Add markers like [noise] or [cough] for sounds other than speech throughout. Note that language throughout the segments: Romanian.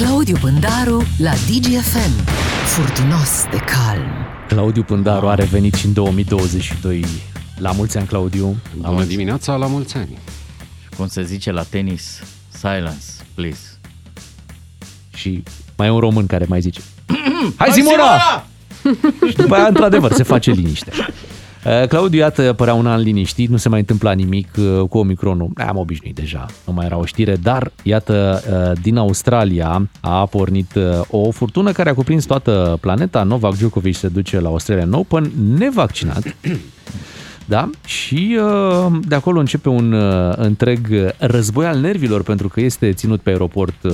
Claudiu Pândaru la DGFM. Furtunos de calm. Claudiu Pândaru a revenit și în 2022. La mulți ani, Claudiu. La Bună dimineața, la mulți ani. Cum se zice la tenis, silence, please. Și mai e un român care mai zice [clears throat] Hai Simona! și după aia, într-adevăr, se face liniște. Uh, Claudiu, iată, părea un an liniștit, nu se mai întâmpla nimic uh, cu Omicronul. Am obișnuit deja, nu mai era o știre, dar iată, uh, din Australia a pornit o furtună care a cuprins toată planeta. Novak Djokovic se duce la Australian Open nevaccinat. Da? Și de acolo începe un întreg război al nervilor pentru că este ținut pe aeroport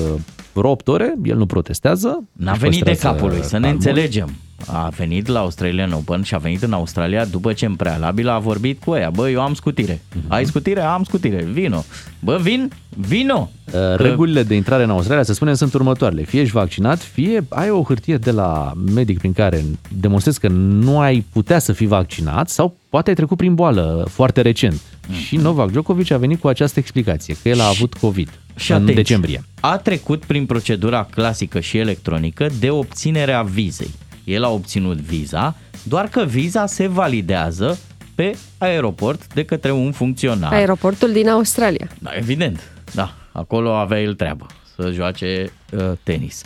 vreo 8 ore, el nu protestează. N-a venit de capul lui, să ne înțelegem a venit la Australian Open și a venit în Australia după ce în prealabil a vorbit cu ea. Bă, eu am scutire. Uh-huh. Ai scutire? Am scutire. Vino. Bă, vin? Vino. Uh, regulile de intrare în Australia, să spunem, sunt următoarele. Fie ești vaccinat, fie ai o hârtie de la medic prin care demonstrezi că nu ai putea să fii vaccinat sau poate ai trecut prin boală foarte recent. Uh-huh. Și Novak Djokovic a venit cu această explicație, că el a avut COVID și în atenție, decembrie. A trecut prin procedura clasică și electronică de obținere a vizei el a obținut viza, doar că viza se validează pe aeroport de către un funcționar. Aeroportul din Australia. Da, evident, da. Acolo avea el treabă să joace uh, tenis.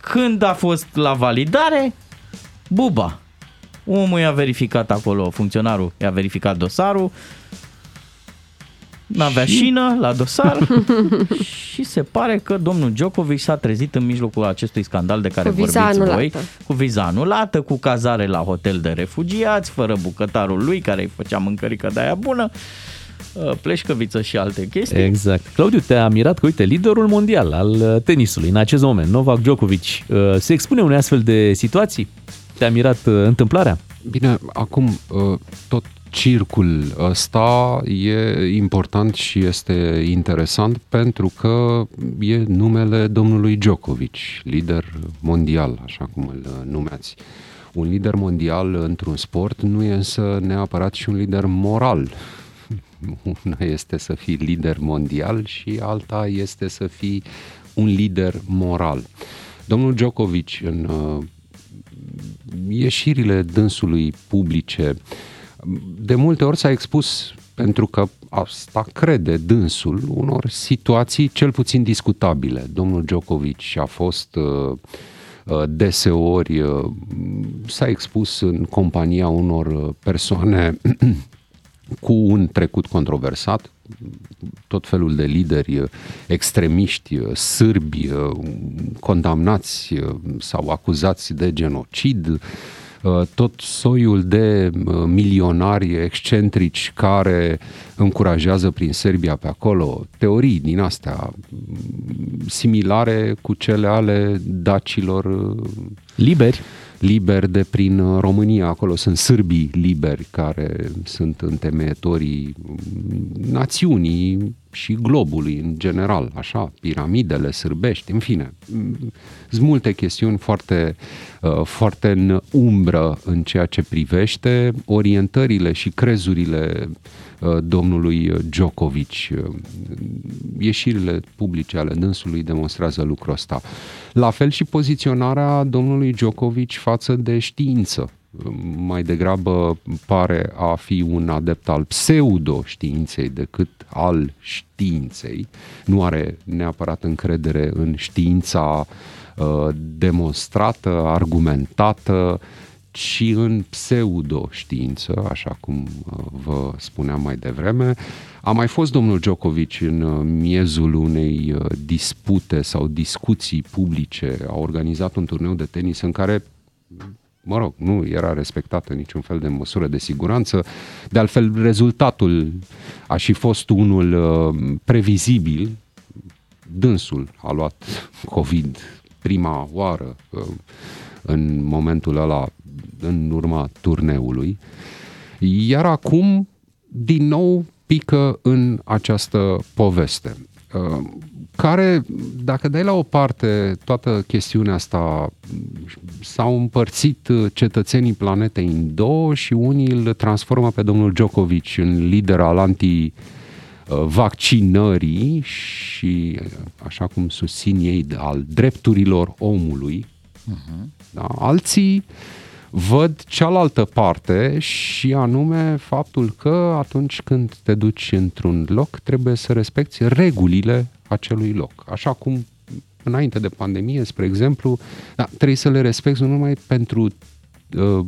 Când a fost la validare, buba. Omul i-a verificat acolo, funcționarul i-a verificat dosarul, N-avea și... șină la dosar [laughs] și se pare că domnul Djokovic s-a trezit în mijlocul acestui scandal de care cu vorbiți anulată. voi, cu viza anulată, cu cazare la hotel de refugiați, fără bucătarul lui care îi făcea mâncărică de aia bună uh, pleșcăviță și alte chestii. Exact. Claudiu, te-a mirat că, uite, liderul mondial al uh, tenisului în acest moment, Novak Djokovic, uh, se expune unei astfel de situații? Te-a mirat întâmplarea? Bine, acum tot circul ăsta e important și este interesant pentru că e numele domnului Djokovic, lider mondial, așa cum îl numeați. Un lider mondial într-un sport nu e însă neapărat și un lider moral. [laughs] Una este să fii lider mondial și alta este să fii un lider moral. Domnul Djokovic în uh, ieșirile dânsului publice uh, de multe ori s-a expus pentru că asta crede dânsul unor situații cel puțin discutabile. Domnul Djokovic a fost uh, uh, deseori, uh, s-a expus în compania unor persoane [clears throat] cu un trecut controversat, tot felul de lideri extremiști, sârbi, condamnați sau acuzați de genocid, Uh, tot soiul de uh, milionari excentrici care încurajează prin Serbia pe acolo, teorii din astea mm, similare cu cele ale dacilor uh, liberi liberi de prin România. Acolo sunt sârbii liberi care sunt întemeietorii mm, națiunii și globului în general, așa, piramidele sârbești, în fine. Sunt multe chestiuni foarte, uh, foarte în umbră în ceea ce privește orientările și crezurile uh, domnului Djokovic. Ieșirile publice ale dânsului demonstrează lucrul ăsta. La fel și poziționarea domnului Djokovic față de știință mai degrabă pare a fi un adept al pseudo-științei decât al științei. Nu are neapărat încredere în știința uh, demonstrată, argumentată, ci în pseudo-știință, așa cum uh, vă spuneam mai devreme. A mai fost domnul Djokovic în uh, miezul unei uh, dispute sau discuții publice, a organizat un turneu de tenis în care mă rog, nu era respectată niciun fel de măsură de siguranță. De altfel, rezultatul a și fost unul uh, previzibil. Dânsul a luat COVID prima oară uh, în momentul ăla, în urma turneului. Iar acum, din nou, pică în această poveste. Uh, care, dacă dai la o parte toată chestiunea asta, s-au împărțit cetățenii planetei în două și unii îl transformă pe domnul Djokovic în lider al anti vaccinării și, așa cum susțin ei, al drepturilor omului. Uh-huh. Da? Alții văd cealaltă parte și anume faptul că atunci când te duci într-un loc trebuie să respecti regulile acelui loc. Așa cum înainte de pandemie, spre exemplu, da, trebuie să le respecti nu numai pentru uh,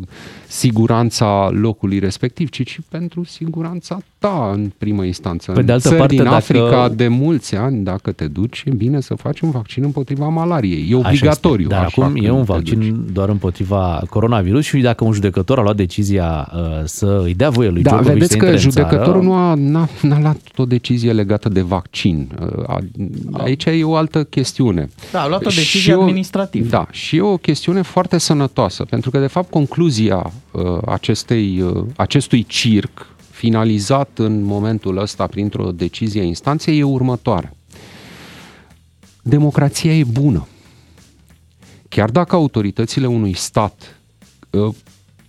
siguranța locului respectiv, ci și pentru siguranța ta în primă instanță. Pe de altă Țări parte, din dacă- Africa de mulți ani, dacă te duci, e bine să faci un vaccin împotriva malariei. E Așa obligatoriu. Este. Dar așa acum e când un te vaccin duci. doar împotriva coronavirus și dacă un judecător a luat decizia uh, să îi dea voie lui Da, Djokovic vedeți să că intre în judecătorul țară, nu a, n-a, n-a luat o decizie legată de vaccin. Uh, a- Aici e o altă chestiune. Da, a luat o Și decizie o- administrativă. Da, și e o chestiune foarte sănătoasă, pentru că, de fapt, concluzia uh, acestei, uh, acestui circ, finalizat în momentul ăsta printr-o decizie a instanței, e următoarea. Democrația e bună. Chiar dacă autoritățile unui stat uh,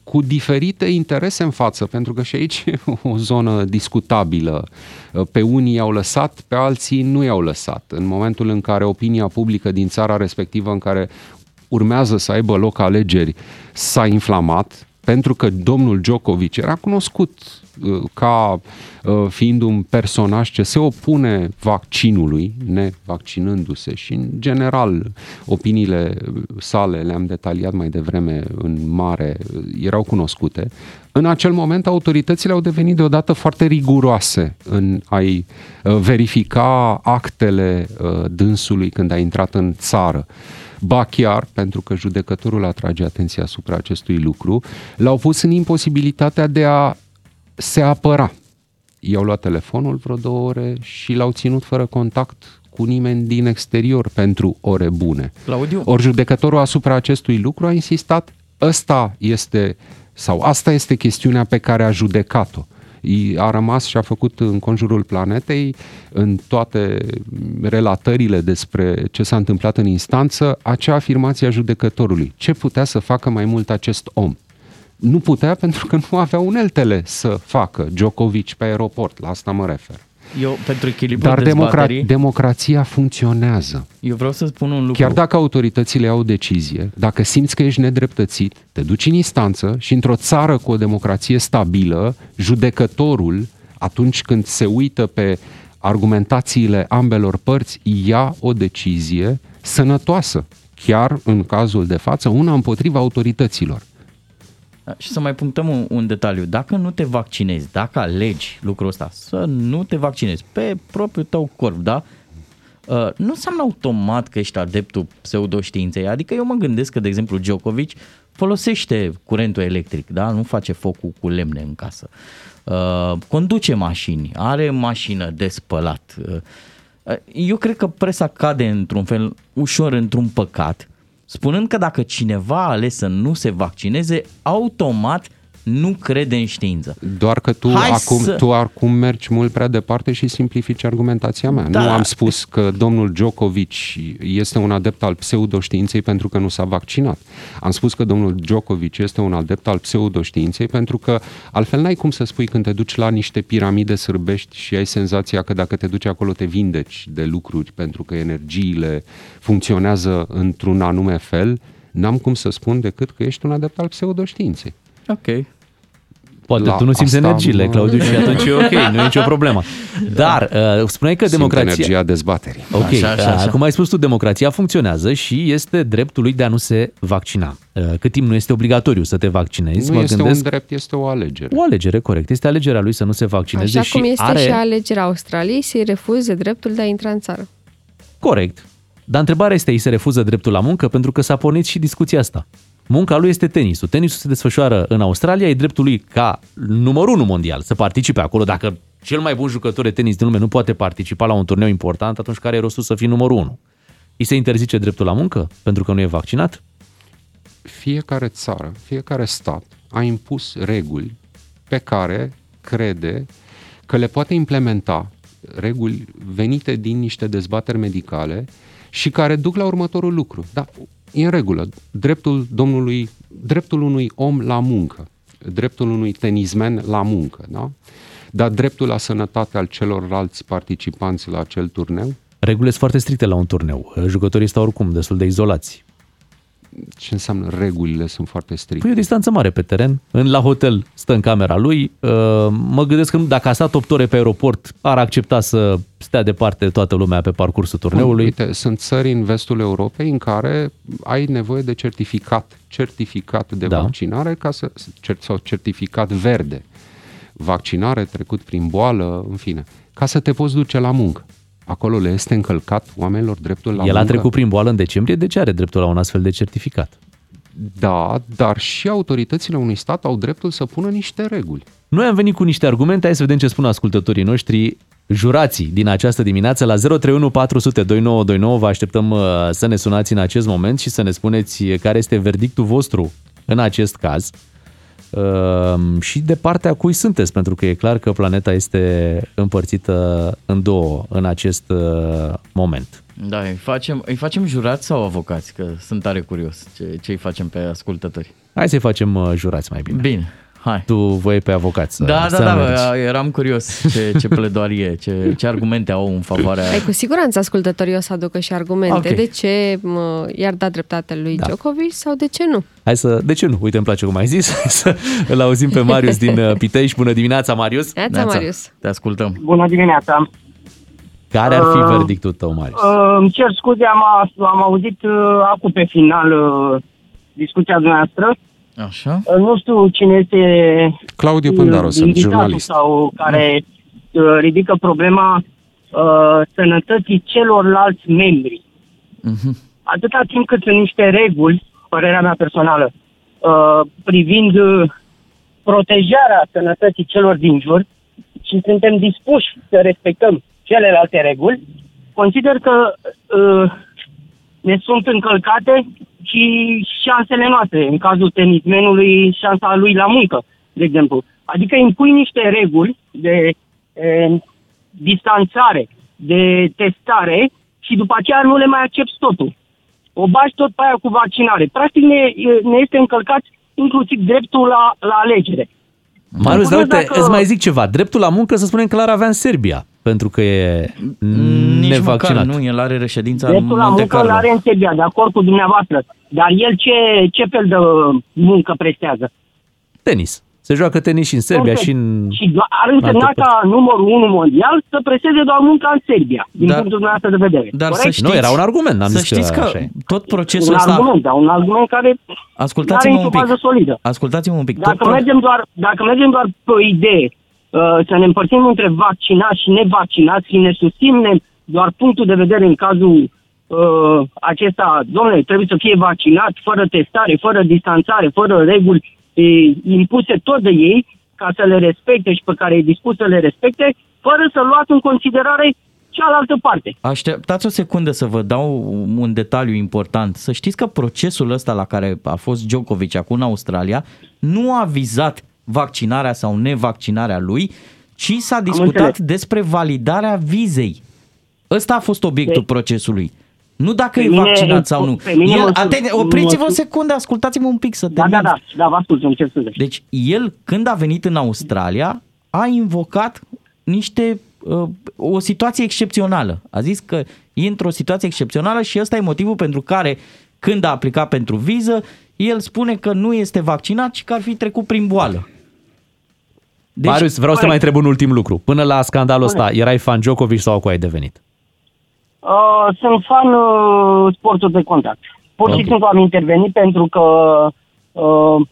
cu diferite interese în față, pentru că și aici e o zonă discutabilă. Uh, Pe unii i-au lăsat, pe alții nu i-au lăsat. În momentul în care opinia publică din țara respectivă în care urmează să aibă loc alegeri s-a inflamat, pentru că domnul Djokovic era cunoscut uh, ca uh, fiind un personaj ce se opune vaccinului, nevaccinându-se și în general opiniile sale, le-am detaliat mai devreme în mare, uh, erau cunoscute. În acel moment autoritățile au devenit deodată foarte riguroase în a-i uh, verifica actele uh, dânsului când a intrat în țară ba chiar, pentru că judecătorul atrage atenția asupra acestui lucru, l-au pus în imposibilitatea de a se apăra. I-au luat telefonul vreo două ore și l-au ținut fără contact cu nimeni din exterior pentru ore bune. Claudiu? Ori judecătorul asupra acestui lucru a insistat, ăsta este, sau asta este chestiunea pe care a judecat-o. I- A rămas și a făcut în conjurul planetei, în toate relatările despre ce s-a întâmplat în instanță, acea afirmație a judecătorului. Ce putea să facă mai mult acest om? Nu putea pentru că nu avea uneltele să facă Djokovic pe aeroport, la asta mă refer. Eu, pentru echilibru Dar democra- dezbaterii, democrația funcționează. eu vreau să spun un lucru. Chiar dacă autoritățile au o decizie, dacă simți că ești nedreptățit, te duci în instanță și într-o țară cu o democrație stabilă, judecătorul, atunci când se uită pe argumentațiile ambelor părți, ia o decizie sănătoasă. Chiar în cazul de față, una împotriva autorităților. Da, Și să mai punctăm un, un detaliu. Dacă nu te vaccinezi, dacă alegi lucrul ăsta, să nu te vaccinezi pe propriul tău corp, da? Uh, nu înseamnă automat că ești adeptul pseudoștiinței. Adică eu mă gândesc că, de exemplu, Djokovic folosește curentul electric, da? Nu face focul cu lemne în casă. Uh, conduce mașini, are mașină de spălat. Uh, eu cred că presa cade într-un fel ușor într-un păcat, spunând că dacă cineva a ales să nu se vaccineze, automat nu crede în știință. Doar că tu Hai acum, să- tu acum mergi mult prea departe și simplifici argumentația mea. Da. Nu am spus că domnul Djokovic este un adept al pseudoștiinței pentru că nu s-a vaccinat. Am spus că domnul Djokovic este un adept al pseudoștiinței pentru că altfel n-ai cum să spui când te duci la niște piramide sârbești și ai senzația că dacă te duci acolo te vindeci de lucruri pentru că energiile funcționează într-un anume fel, n-am cum să spun decât că ești un adept al pseudoștiinței. Ok. Poate La tu nu simți asta energiile, mă- Claudiu, și atunci e ok, nu e nicio problemă. Dar uh, spuneai că Simt democrația... energia dezbaterii. Ok, Așa, așa, așa. cum ai spus tu, democrația funcționează și este dreptul lui de a nu se vaccina. Uh, Cât timp nu este obligatoriu să te vaccinezi, Nu mă este gândesc... un drept, este o alegere. O alegere, corect. Este alegerea lui să nu se vaccineze Așa și cum este are... și alegerea Australiei să-i refuze dreptul de a intra în țară. Corect. Dar întrebarea este, îi se refuză dreptul la muncă? Pentru că s-a pornit și discuția asta. Munca lui este tenisul. Tenisul se desfășoară în Australia, e dreptul lui ca numărul unu mondial să participe acolo. Dacă cel mai bun jucător de tenis din lume nu poate participa la un turneu important, atunci care e rostul să fii numărul unu? Îi se interzice dreptul la muncă pentru că nu e vaccinat? Fiecare țară, fiecare stat a impus reguli pe care crede că le poate implementa, reguli venite din niște dezbateri medicale și care duc la următorul lucru. Da, e în regulă. Dreptul domnului, dreptul unui om la muncă, dreptul unui tenismen la muncă, da? Dar dreptul la sănătate al celorlalți participanți la acel turneu? Regulile sunt foarte stricte la un turneu. Jucătorii stau oricum destul de izolați. Ce înseamnă regulile sunt foarte stricte? Păi e o distanță mare pe teren. În, la hotel stă în camera lui. Uh, Mă gândesc că dacă a stat 8 ore pe aeroport, ar accepta să stea departe toată lumea pe parcursul turneului. Uite, sunt țări în vestul Europei în care ai nevoie de certificat, certificat de Da. vaccinare ca să, cer- sau certificat verde, vaccinare trecut prin boală, în fine, ca să te poți duce la muncă. Acolo le este încălcat oamenilor dreptul la El muncă. a trecut prin boală în decembrie, de ce are dreptul la un astfel de certificat? Da, dar și autoritățile unui stat au dreptul să pună niște reguli. Noi am venit cu niște argumente, hai să vedem ce spun ascultătorii noștri, jurații din această dimineață la 031 400 2929. Vă așteptăm uh, să ne sunați în acest moment și să ne spuneți care este verdictul vostru în acest caz uh, și de partea cui sunteți, pentru că e clar că planeta este împărțită în două în acest uh, moment. Da, îi facem, îi facem jurați sau avocați? Că sunt tare curios ce, ce îi facem pe ascultători. Hai să-i facem uh, jurați mai bine. Bine, hai. Tu voi pe avocat să, Da, să da, mergi. da, eram curios ce, ce pledoarie, ce, ce argumente au în favoarea... Ai cu siguranță ascultătorii o să aducă și argumente Ok. de ce mă, i-ar da dreptate lui Da. Djokovic sau de ce nu. Hai să, de ce nu? Uite, îmi place cum ai zis. [laughs] Hai să îl auzim pe Marius din uh, Pitești. Bună dimineața, Marius. Neața, Marius. Te ascultăm. Bună dimineața! Care ar fi Uh, verdictul tău, Marius? Uh, îmi cer scuze, am, am auzit uh, acum pe final uh, discuția dumneavoastră. Așa? Uh, nu știu cine este Claudiu uh, Pândaru, sunt invitatul jurnalist. sau care uh, ridică problema uh, sănătății celorlalți membri. Mhm. Atâta timp cât sunt niște reguli, părerea mea personală, uh, privind uh, protejarea sănătății celor din jur și suntem dispuși să respectăm celelalte reguli, consider că uh, ne sunt încălcate și șansele noastre. În cazul tenismenului, șansa lui la muncă, de exemplu. Adică impui niște reguli de e, distanțare, de testare și după aceea nu le mai accepti totul. O bași tot pe aia cu vaccinare. Practic ne, ne este încălcat inclusiv dreptul la, la alegere. Marius, dar Mă uite, gândesc dacă- îți mai zic ceva. Dreptul la muncă, să spunem că l-ar avea în Serbia, pentru că e Nici nevaccinat. măcar nu, el are reședința în Dreptul la Monte muncă îl Carlo. are în Serbia, de acord cu dumneavoastră. Dar el ce, ce fel de muncă prestează? Tenis. Se joacă tenis și în Serbia Perfect. și în... Și do- ar însemna altă ca numărul 1 mondial să presteze doar munca în Serbia, din Dar- punctul dumneavoastră de vedere. Dar să Corect? știți, Nu, era un argument, n-am să zis că știți că, așa e. tot procesul un ăsta... argument, dar un argument care nu are Ascultați-mă nicio un pic. bază solidă. Ascultați-mă un pic. Dacă tot pro- mergem, doar, dacă mergem doar pe o idee, uh, să ne împărțim între vaccinați și nevaccinați și ne susținem doar punctul de vedere în cazul uh, acesta, domnule, trebuie să fie vaccinat fără testare, fără distanțare, fără reguli e, impuse tot de ei, ca să le respecte și pe care e dispus să le respecte, fără să luați în considerare cealaltă parte. Așteptați o secundă să vă dau un detaliu important. Să știți că procesul ăsta la care a fost Djokovic acum în Australia nu a vizat vaccinarea sau nevaccinarea lui, ci s-a discutat înțeles. despre validarea vizei. Ăsta a fost obiectul Pe- procesului. Nu dacă Pe e mine- vaccinat sau nu. pe mine El, mă- aten- mă- opriți-vă o mă- secundă, ascultați-mă un pic să Da, termin. da, da, da, vă ascult, îmi cer scuze. Deci el, când a venit în Australia, a invocat niște uh, o situație excepțională. A zis că e într-o situație excepțională și ăsta e motivul pentru care când a aplicat pentru viză, el spune că nu este vaccinat și că ar fi trecut prin boală. Deci, Marius, vreau să te mai corect. întreb un ultim lucru. Până la scandalul ăsta, erai fan Djokovic sau cu ai devenit? Uh, sunt fan uh, sporturi de contact. Pur și Ok. simplu am intervenit pentru că uh,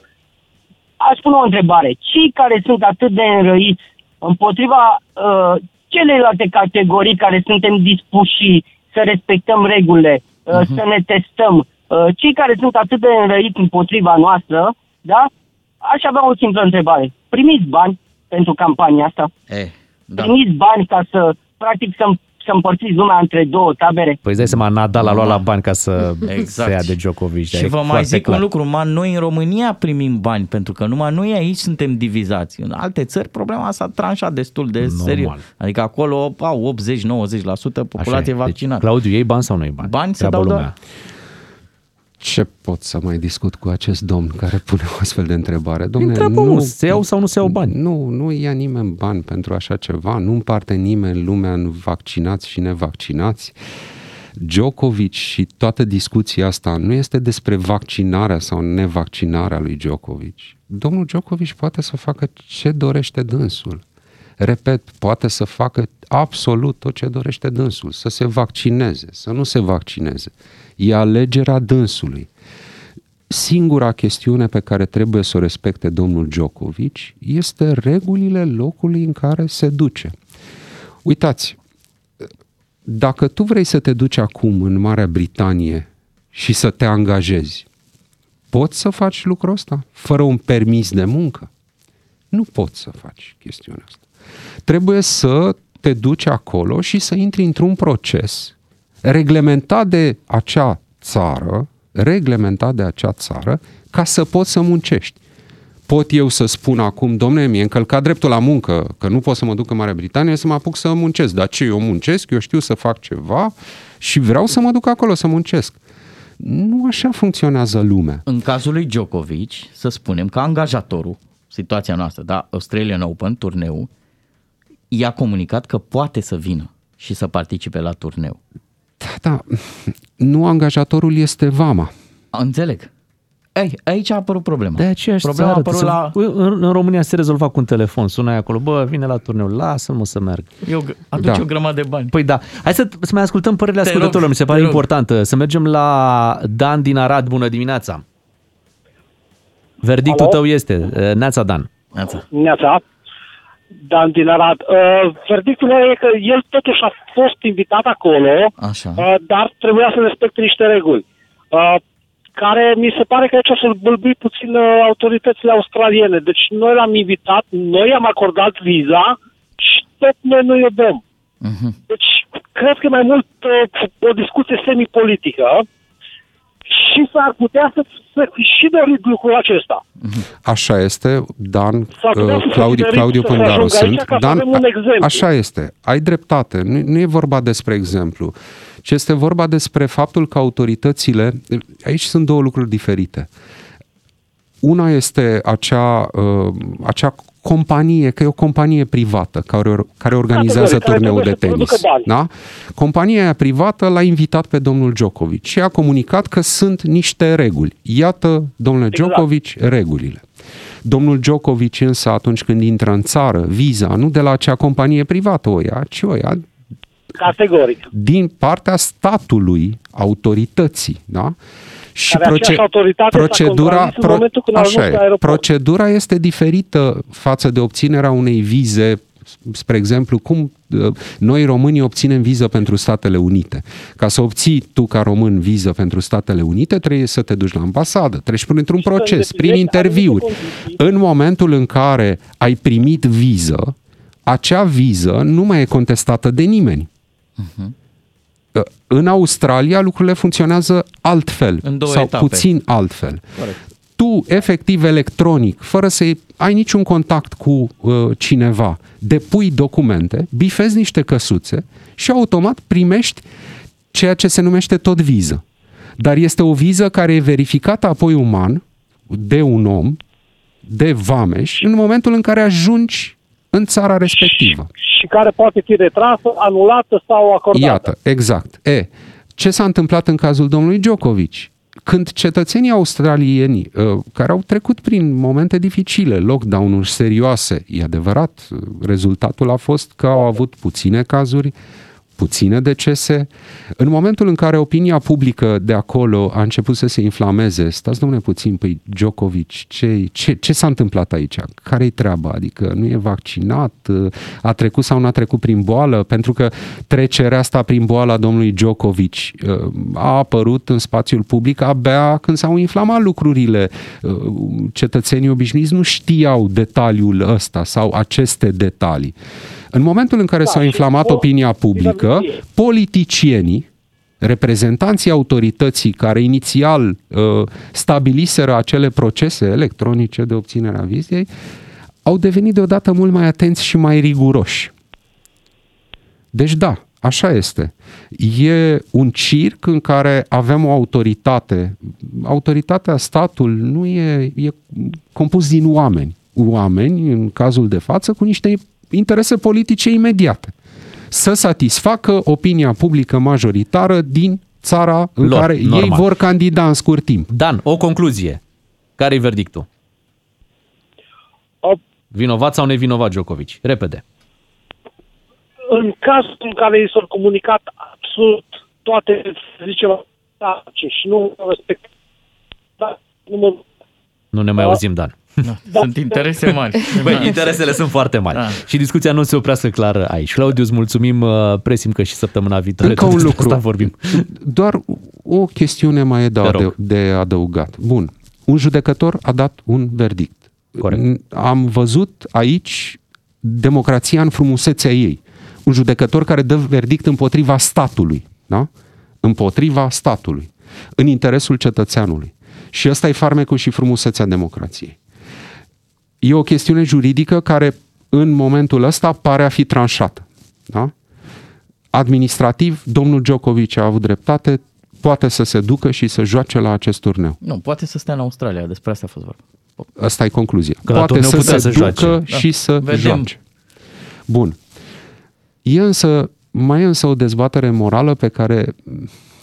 aș pune o întrebare. Cei care sunt atât de înrăiți împotriva uh, celelalte categorii care suntem dispuși să respectăm regulile, uh, să ne testăm, uh, cei care sunt atât de înrăiți împotriva noastră, da? Aș avea o simplă întrebare. Primiți bani pentru campania asta? Eh, Da. Primiți bani ca să, practic, să, să împărțiți lumea între două tabere? Păi îți dai seama, Nadal a luat la bani ca să Exact. se ia de Djokovic. Și e vă mai foarte zic clar. un lucru, man, noi în România primim bani, pentru că numai noi aici suntem divizați. În alte țări problema s-a tranșat destul de Normal. serios. Adică acolo au 80-90% Așa populație e. vaccinată. Deci, Claudiu, iei bani sau nu iei bani? Bani se Treaba dau lumea. doar. Ce pot să mai discut cu acest domn care pune o astfel de întrebare? Domne, Întreabă, nu, se iau sau nu se iau bani? Nu, nu ia nimeni bani pentru așa ceva, nu împarte nimeni lumea în vaccinați și nevaccinați. Djokovic și toată discuția asta nu este despre vaccinarea sau nevaccinarea lui Djokovic. Domnul Djokovic poate să facă ce dorește dânsul. Repet, poate să facă absolut tot ce dorește dânsul, să se vaccineze, să nu se vaccineze. E alegerea dânsului. Singura chestiune pe care trebuie să o respecte domnul Djokovic este regulile locului în care se duce. Uitați, dacă tu vrei să te duci acum în Marea Britanie și să te angajezi, poți să faci lucrul ăsta fără un permis de muncă? Nu poți să faci chestiunea asta. Trebuie să te duci acolo și să intri într-un proces reglementat de acea țară, reglementat de acea țară, ca să poți să muncești. Pot eu să spun acum, domne, mi-e încălcat dreptul la muncă, că nu pot să mă duc în Marea Britanie să mă apuc să muncesc. Dar ce, eu muncesc, eu știu să fac ceva și vreau să mă duc acolo să muncesc. Nu așa funcționează lumea. În cazul lui Djokovic, să spunem că angajatorul, situația noastră, da, Australian Open, turneu, i-a comunicat că poate să vină și să participe la turneu. Da, da, nu angajatorul este vama. Înțeleg. Ei, aici a apărut problema. De aceea problema a apărut la... în, în România se rezolva cu un telefon, sunai acolo, bă, vine la turneu, lasă-mă să merg. Eu aduce da. o grămadă de bani. Păi da, hai să, să mai ascultăm părerile te ascultătorilor, mi se pare important. Să mergem la Dan din Arad, bună dimineața. Verdictul Alo? tău este, Neața Dan. Neața. Neața. Dan din Arad. Uh, verdictul meu e că el totuși a fost invitat acolo, Așa. Uh, dar trebuia să respecte niște reguli. Uh, care mi se pare că aici să bâlbui puțin uh, autoritățile australiene. Deci noi l-am invitat, noi am acordat viza și tot noi nu i dăm. Uh-huh. Deci cred că mai mult uh, o discuție semipolitică și s-ar putea să, să și dorit lucrul acesta. Așa este, Dan, uh, Claudiu, Claudiu Pândaru sunt. Dan, așa este, ai dreptate, nu, nu e vorba despre exemplu, ci este vorba despre faptul că autoritățile, aici sunt două lucruri diferite. Una este acea, uh, acea companie, că e o companie privată care, care organizează turneul de tenis. Da? Compania privată l-a invitat pe domnul Djokovic și a comunicat că sunt niște reguli. Iată, domnule exact. Djokovic, regulile. Domnul Djokovic însă atunci când intră în țară, viza nu de la acea companie privată o ia, ci o ia Categoric. din partea statului, autorității. Da? Și proce- procedura, pro- așa e, procedura este diferită față de obținerea unei vize spre exemplu, cum uh, noi românii obținem viză pentru Statele Unite. Ca să obții tu ca român viză pentru Statele Unite, trebuie să te duci la ambasadă, treci printr-un proces, prin interviuri. În momentul în care ai primit viză, acea viză nu mai e contestată de nimeni. Uh-huh. În Australia lucrurile funcționează altfel sau etape. puțin altfel. Corect. Tu, efectiv, electronic, fără să ai niciun contact cu uh, cineva, depui documente, bifezi niște căsuțe și automat primești ceea ce se numește tot viză. Dar este o viză care e verificată apoi uman de un om, de vameș, în momentul în care ajungi în țara respectivă. Și, și care poate fi retrasă, anulată sau acordată. Iată, exact. E, ce s-a întâmplat în cazul domnului Djokovic? Când cetățenii australieni, uh, care au trecut prin momente dificile, lockdown-uri serioase, e adevărat, rezultatul a fost că au avut puține cazuri, puține decese. În momentul în care opinia publică de acolo a început să se inflameze, stați domnule puțin, păi Djokovic, ce, ce, ce s-a întâmplat aici? Care-i treaba? Adică nu e vaccinat? A trecut sau nu a trecut prin boală? Pentru că trecerea asta prin boala domnului Djokovic uh, a apărut în spațiul public abia când s-au inflamat lucrurile. Uh, cetățenii obișnuiți nu știau detaliul ăsta sau aceste detalii. În momentul în care da, s-a inflamat opinia publică, politicienii, reprezentanții autorității care inițial uh, stabiliseră acele procese electronice de obținere a vizei, au devenit deodată mult mai atenți și mai riguroși. Deci da, Așa este. E un circ în care avem o autoritate. Autoritatea, statul, nu e, e compus din oameni. Oameni, în cazul de față, cu niște interese politice imediate. Să satisfacă opinia publică majoritară din țara în Lor, care normal. ei vor candida în scurt timp. Dan, o concluzie. Care-i verdictul? O- Vinovat sau nevinovat Djokovic? Repede. În cazul în care i s-au comunicat absolut toate, să zicem, tace și nu respect. Da, nu mă... Nu ne mai Da. auzim, Dan. Da. Sunt interese mari. Băi, interesele sunt foarte mari. Da. Și discuția nu se oprească clar aici. Claudiu, îți mulțumim. uh, Presim că și săptămâna viitoare Încă tot un despre lucru. Asta vorbim. Doar o chestiune mai e de, Te rog. ade- de adăugat. Bun. Un judecător a dat un verdict. Corect. Am văzut aici democrația în frumusețea ei. Un judecător care dă verdict împotriva statului. Da? Împotriva statului. În interesul cetățeanului. Și ăsta e farmecul și frumusețea democrației. E o chestiune juridică care în momentul ăsta pare a fi tranșată. Da? administrativ, domnul Djokovic a avut dreptate, poate să se ducă și să joace la acest turneu. Nu, poate să stea în Australia, despre asta a fost vorba. Asta e concluzia. Că la poate turneu să putea se să ducă joace. și Da. să Vedem. joace. Bun. E însă, mai e însă o dezbatere morală pe care,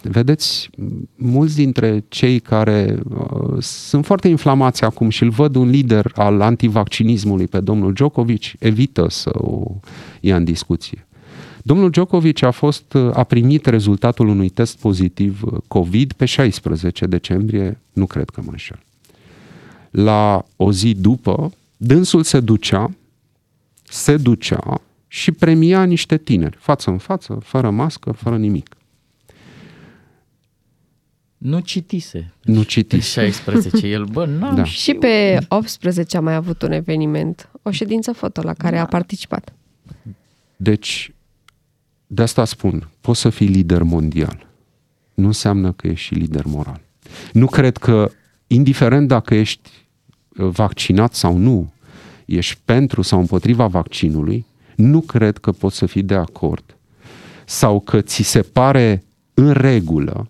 vedeți, mulți dintre cei care uh, sunt foarte inflamați acum și îl văd un lider al antivaccinismului pe domnul Djokovic, evită să o ia în discuție. Domnul Djokovic a, fost, a primit rezultatul unui test pozitiv uh, COVID pe 16 decembrie, nu cred că mă înșel. La o zi după, dânsul se ducea, se ducea și premia niște tineri, față în față, fără mască, fără nimic. Nu citise. Nu Pe citiți. 16. El, bă, n-am Da. Și pe 18 a mai avut un eveniment, o ședință foto la care a participat. Deci, de asta spun, poți să fii lider mondial. Nu înseamnă că ești și lider moral. Nu cred că, indiferent dacă ești uh, vaccinat sau nu, ești pentru sau împotriva vaccinului, nu cred că poți să fii de acord sau că ți se pare în regulă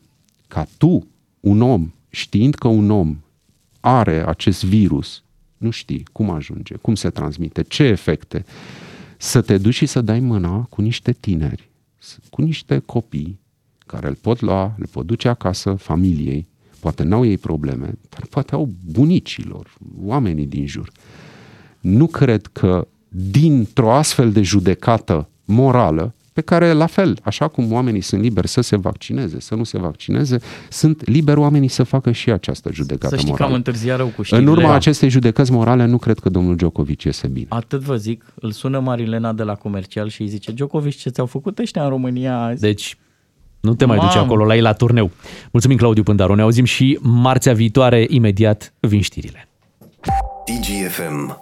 ca tu, un om, știind că un om are acest virus, nu știi cum ajunge, cum se transmite, ce efecte, să te duci și să dai mâna cu niște tineri, cu niște copii care îl pot lua, îl pot duce acasă familiei, poate n-au ei probleme, dar poate au bunicilor, oamenii din jur. Nu cred că dintr-o astfel de judecată morală, pe care, la fel, așa cum oamenii sunt liberi să se vaccineze, să nu se vaccineze, sunt liberi oamenii să facă și această judecată Să știi că morală. am întârziat rău cu În știrile. urma acestei judecăți morale, nu cred că domnul Djokovic iese bine. Atât vă zic, îl sună Marilena de la comercial și îi zice Djokovic, ce ți-au făcut ăștia în România azi? Deci, nu te mai duci Mamă. acolo la ei la turneu. Mulțumim, Claudiu Pândaru. Ne auzim și marțea viitoare, imediat vin știrile. DGFM.